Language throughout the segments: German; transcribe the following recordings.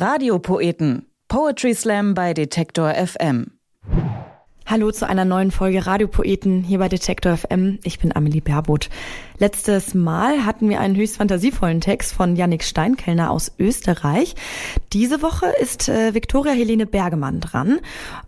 Radiopoeten. Poetry Slam bei Detektor FM. Hallo zu einer neuen Folge Radiopoeten hier bei Detektor FM. Ich bin Amelie Berbot. Letztes Mal hatten wir einen höchst fantasievollen Text von Yannick Steinkellner aus Österreich. Diese Woche ist äh, Viktoria Helene Bergemann dran.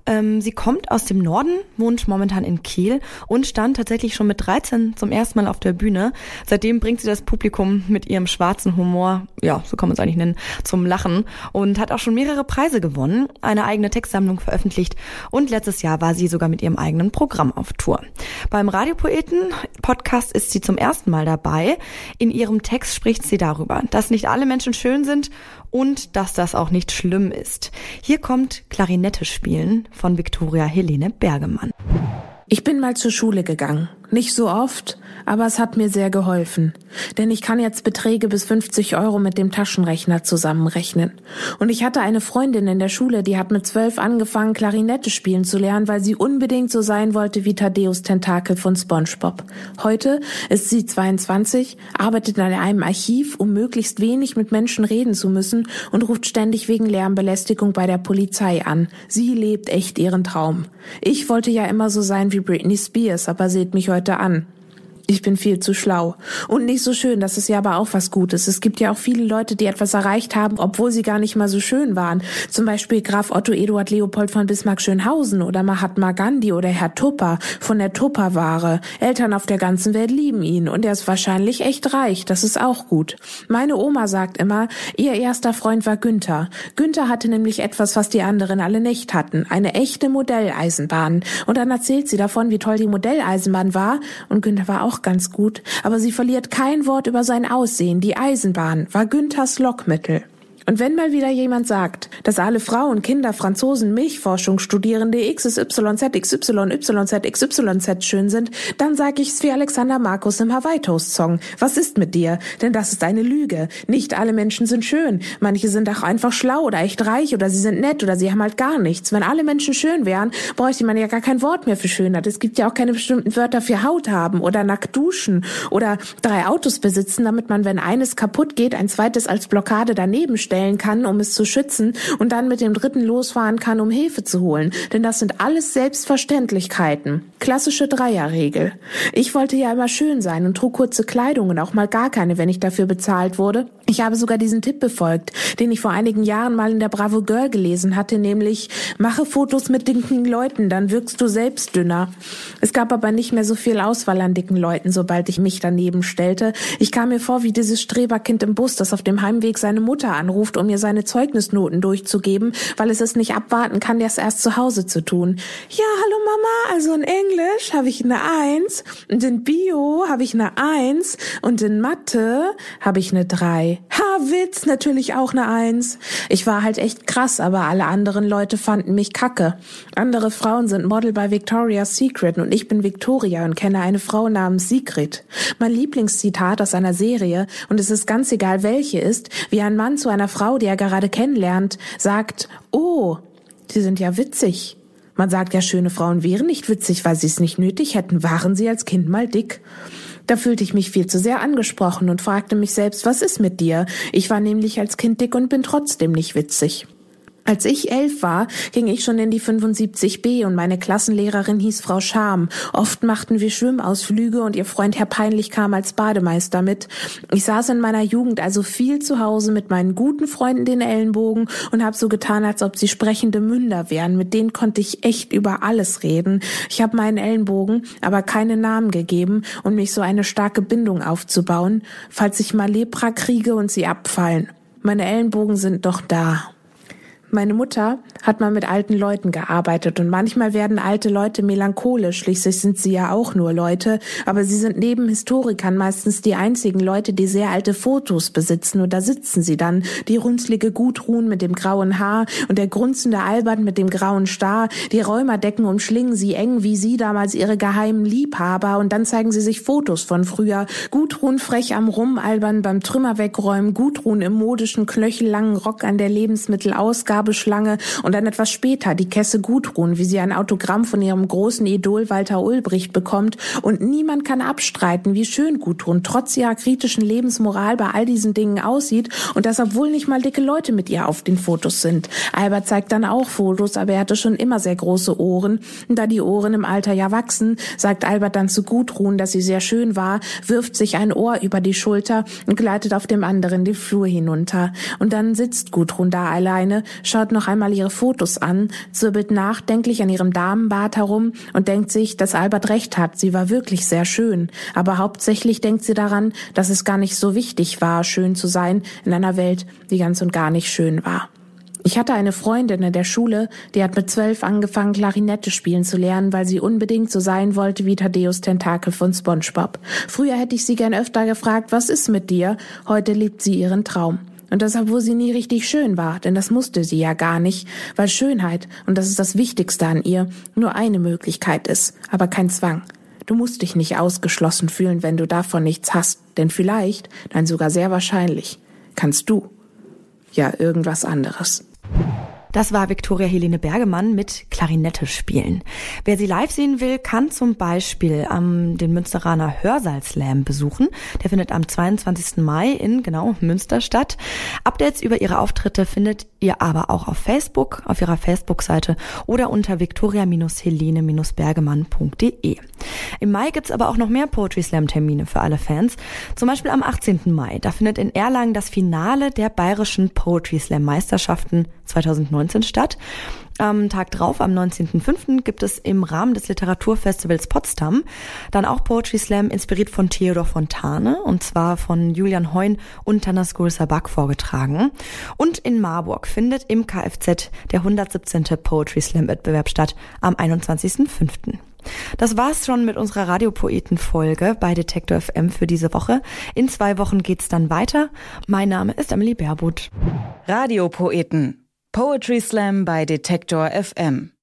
Ähm, sie kommt aus dem Norden, wohnt momentan in Kiel und stand tatsächlich schon mit 13 zum ersten Mal auf der Bühne. Seitdem bringt sie das Publikum mit ihrem schwarzen Humor, ja, so kann man es eigentlich nennen, zum Lachen und hat auch schon mehrere Preise gewonnen, eine eigene Textsammlung veröffentlicht und letztes Jahr war sie sogar mit ihrem eigenen Programm auf Tour. Beim Radiopoeten Podcast ist sie zum ersten Mal dabei. In ihrem Text spricht sie darüber, dass nicht alle Menschen schön sind und dass das auch nicht schlimm ist. Hier kommt Klarinette spielen von Viktoria Helene Bergemann. Ich bin mal zur Schule gegangen. Nicht so oft, aber es hat mir sehr geholfen. Denn ich kann jetzt Beträge bis 50 Euro mit dem Taschenrechner zusammenrechnen. Und ich hatte eine Freundin in der Schule, die hat mit zwölf angefangen, Klarinette spielen zu lernen, weil sie unbedingt so sein wollte wie Thaddeus Tentakel von SpongeBob. Heute ist sie 22, arbeitet in einem Archiv, um möglichst wenig mit Menschen reden zu müssen und ruft ständig wegen Lärmbelästigung bei der Polizei an. Sie lebt echt ihren Traum. Ich wollte ja immer so sein wie Britney Spears, aber seht mich heute heute an. Ich bin viel zu schlau. Und nicht so schön, das ist ja aber auch was Gutes. Es gibt ja auch viele Leute, die etwas erreicht haben, obwohl sie gar nicht mal so schön waren. Zum Beispiel Graf Otto Eduard Leopold von Bismarck-Schönhausen oder Mahatma Gandhi oder Herr Tupper von der Tupperware. Eltern auf der ganzen Welt lieben ihn und er ist wahrscheinlich echt reich. Das ist auch gut. Meine Oma sagt immer, ihr erster Freund war Günther. Günther hatte nämlich etwas, was die anderen alle nicht hatten. Eine echte Modelleisenbahn. Und dann erzählt sie davon, wie toll die Modelleisenbahn war und Günther war auch ganz gut, aber sie verliert kein Wort über sein Aussehen. Die Eisenbahn war Günthers Lockmittel. Und wenn mal wieder jemand sagt, dass alle Frauen, Kinder, Franzosen, Milchforschung, Studierende XYZ, XY, YZ, XYZ schön sind, dann sag ich's wie Alexander Markus im Hawaii Toast Song. Was ist mit dir? Denn das ist eine Lüge. Nicht alle Menschen sind schön. Manche sind auch einfach schlau oder echt reich oder sie sind nett oder sie haben halt gar nichts. Wenn alle Menschen schön wären, bräuchte man ja gar kein Wort mehr für Schönheit. Es gibt ja auch keine bestimmten Wörter für Haut haben oder nackt duschen oder drei Autos besitzen, damit man, wenn eines kaputt geht, ein zweites als Blockade daneben stellt stellen kann, um es zu schützen und dann mit dem dritten losfahren kann, um Hilfe zu holen. Denn das sind alles Selbstverständlichkeiten. Klassische Dreierregel. Ich wollte ja immer schön sein und trug kurze Kleidung und auch mal gar keine, wenn ich dafür bezahlt wurde. Ich habe sogar diesen Tipp befolgt, den ich vor einigen Jahren mal in der Bravo Girl gelesen hatte, nämlich mache Fotos mit dicken Leuten, dann wirkst du selbst dünner. Es gab aber nicht mehr so viel Auswahl an dicken Leuten, sobald ich mich daneben stellte. Ich kam mir vor wie dieses Streberkind im Bus, das auf dem Heimweg seine Mutter anruft um mir seine Zeugnisnoten durchzugeben, weil es es nicht abwarten kann, das erst zu Hause zu tun. Ja, hallo Mama, also in Englisch habe ich eine Eins und in Bio habe ich eine Eins und in Mathe habe ich eine Drei. Ha, Witz, natürlich auch eine Eins. Ich war halt echt krass, aber alle anderen Leute fanden mich kacke. Andere Frauen sind Model bei Victoria's Secret und ich bin Victoria und kenne eine Frau namens Sigrid. Mein Lieblingszitat aus einer Serie, und es ist ganz egal welche ist, wie ein Mann zu einer Frau Frau, die er gerade kennenlernt, sagt, oh, Sie sind ja witzig. Man sagt ja, schöne Frauen wären nicht witzig, weil sie es nicht nötig hätten. Waren sie als Kind mal dick? Da fühlte ich mich viel zu sehr angesprochen und fragte mich selbst, was ist mit dir? Ich war nämlich als Kind dick und bin trotzdem nicht witzig. Als ich elf war, ging ich schon in die 75b und meine Klassenlehrerin hieß Frau Scham. Oft machten wir Schwimmausflüge und ihr Freund Herr Peinlich kam als Bademeister mit. Ich saß in meiner Jugend also viel zu Hause mit meinen guten Freunden den Ellenbogen und habe so getan, als ob sie sprechende Münder wären. Mit denen konnte ich echt über alles reden. Ich habe meinen Ellenbogen aber keine Namen gegeben um mich so eine starke Bindung aufzubauen, falls ich mal Lepra kriege und sie abfallen. Meine Ellenbogen sind doch da. Meine Mutter hat mal mit alten Leuten gearbeitet und manchmal werden alte Leute melancholisch, schließlich sind sie ja auch nur Leute, aber sie sind neben Historikern meistens die einzigen Leute, die sehr alte Fotos besitzen. Und da sitzen sie dann, die runzlige Gudrun mit dem grauen Haar und der grunzende Albert mit dem grauen Star, die Räumerdecken umschlingen sie eng wie sie damals ihre geheimen Liebhaber. Und dann zeigen sie sich Fotos von früher, Gudrun frech am Rumalbern beim Trümmer wegräumen, Gudrun im modischen knöchellangen Rock an der Lebensmittelausgabe Werbeschlange und dann etwas später die Kesse Gudrun, wie sie ein Autogramm von ihrem großen Idol Walter Ulbricht bekommt und niemand kann abstreiten, wie schön Gudrun trotz ihrer kritischen Lebensmoral bei all diesen Dingen aussieht und das obwohl nicht mal dicke Leute mit ihr auf den Fotos sind. Albert zeigt dann auch Fotos, aber er hatte schon immer sehr große Ohren. Da die Ohren im Alter ja wachsen, sagt Albert dann zu Gudrun, dass sie sehr schön war, wirft sich ein Ohr über die Schulter und gleitet auf dem anderen den Flur hinunter. Und dann sitzt Gudrun da alleine, schaut noch einmal ihre Fotos an, zirbelt nachdenklich an ihrem Damenbart herum und denkt sich, dass Albert recht hat, sie war wirklich sehr schön. Aber hauptsächlich denkt sie daran, dass es gar nicht so wichtig war, schön zu sein in einer Welt, die ganz und gar nicht schön war. Ich hatte eine Freundin in der Schule, die hat mit zwölf angefangen, Klarinette spielen zu lernen, weil sie unbedingt so sein wollte wie Thaddeus Tentakel von SpongeBob. Früher hätte ich sie gern öfter gefragt, was ist mit dir? Heute lebt sie ihren Traum. Und das, obwohl sie nie richtig schön war, denn das musste sie ja gar nicht, weil Schönheit, und das ist das Wichtigste an ihr, nur eine Möglichkeit ist, aber kein Zwang. Du musst dich nicht ausgeschlossen fühlen, wenn du davon nichts hast, denn vielleicht, nein sogar sehr wahrscheinlich, kannst du ja irgendwas anderes. Das war Viktoria Helene Bergemann mit Klarinette spielen. Wer sie live sehen will, kann zum Beispiel am den Münsteraner Hörsaal-Slam besuchen. Der findet am 22. Mai in genau Münster statt. Updates über ihre Auftritte findet ihr aber auch auf Facebook, auf ihrer Facebook-Seite oder unter viktoria-helene-bergemann.de. Im Mai gibt's aber auch noch mehr Poetry Slam-Termine für alle Fans. Zum Beispiel am 18. Mai. Da findet in Erlangen das Finale der bayerischen Poetry Slam-Meisterschaften 2019 statt. Am Tag drauf, am 19.05., gibt es im Rahmen des Literaturfestivals Potsdam dann auch Poetry Slam inspiriert von Theodor Fontane und zwar von Julian Heun und Tanas Sabak vorgetragen. Und in Marburg findet im Kfz der 117. Poetry Slam Wettbewerb statt am 21.05. Das war's schon mit unserer Radiopoeten-Folge bei Detektor FM für diese Woche. In zwei Wochen geht's dann weiter. Mein Name ist Emily Baerbuth. Radiopoeten. Poetry Slam bei Detektor FM.